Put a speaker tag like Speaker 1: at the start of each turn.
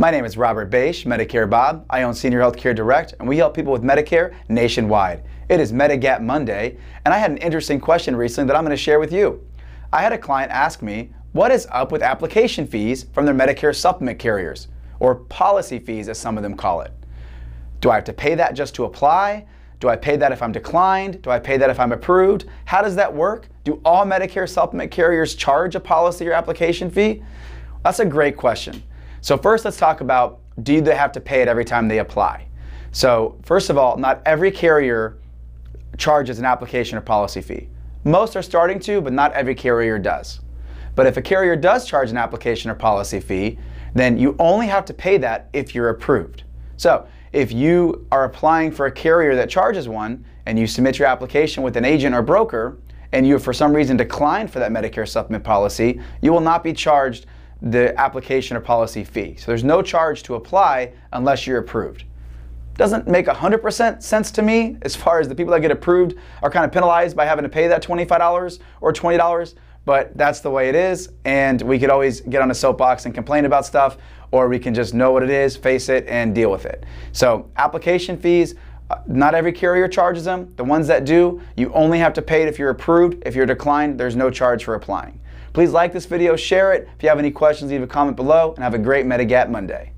Speaker 1: My name is Robert Bache, Medicare Bob. I own Senior Healthcare Direct, and we help people with Medicare nationwide. It is Medigap Monday, and I had an interesting question recently that I'm going to share with you. I had a client ask me, what is up with application fees from their Medicare supplement carriers, or policy fees as some of them call it? Do I have to pay that just to apply? Do I pay that if I'm declined? Do I pay that if I'm approved? How does that work? Do all Medicare supplement carriers charge a policy or application fee? That's a great question. So first let's talk about do they have to pay it every time they apply? So first of all, not every carrier charges an application or policy fee. Most are starting to, but not every carrier does. But if a carrier does charge an application or policy fee, then you only have to pay that if you're approved. So if you are applying for a carrier that charges one and you submit your application with an agent or broker and you for some reason decline for that Medicare supplement policy, you will not be charged the application or policy fee. So there's no charge to apply unless you're approved. Doesn't make 100% sense to me as far as the people that get approved are kind of penalized by having to pay that $25 or $20, but that's the way it is. And we could always get on a soapbox and complain about stuff, or we can just know what it is, face it, and deal with it. So application fees, uh, not every carrier charges them. The ones that do, you only have to pay it if you're approved. If you're declined, there's no charge for applying. Please like this video, share it. If you have any questions, leave a comment below, and have a great Medigap Monday.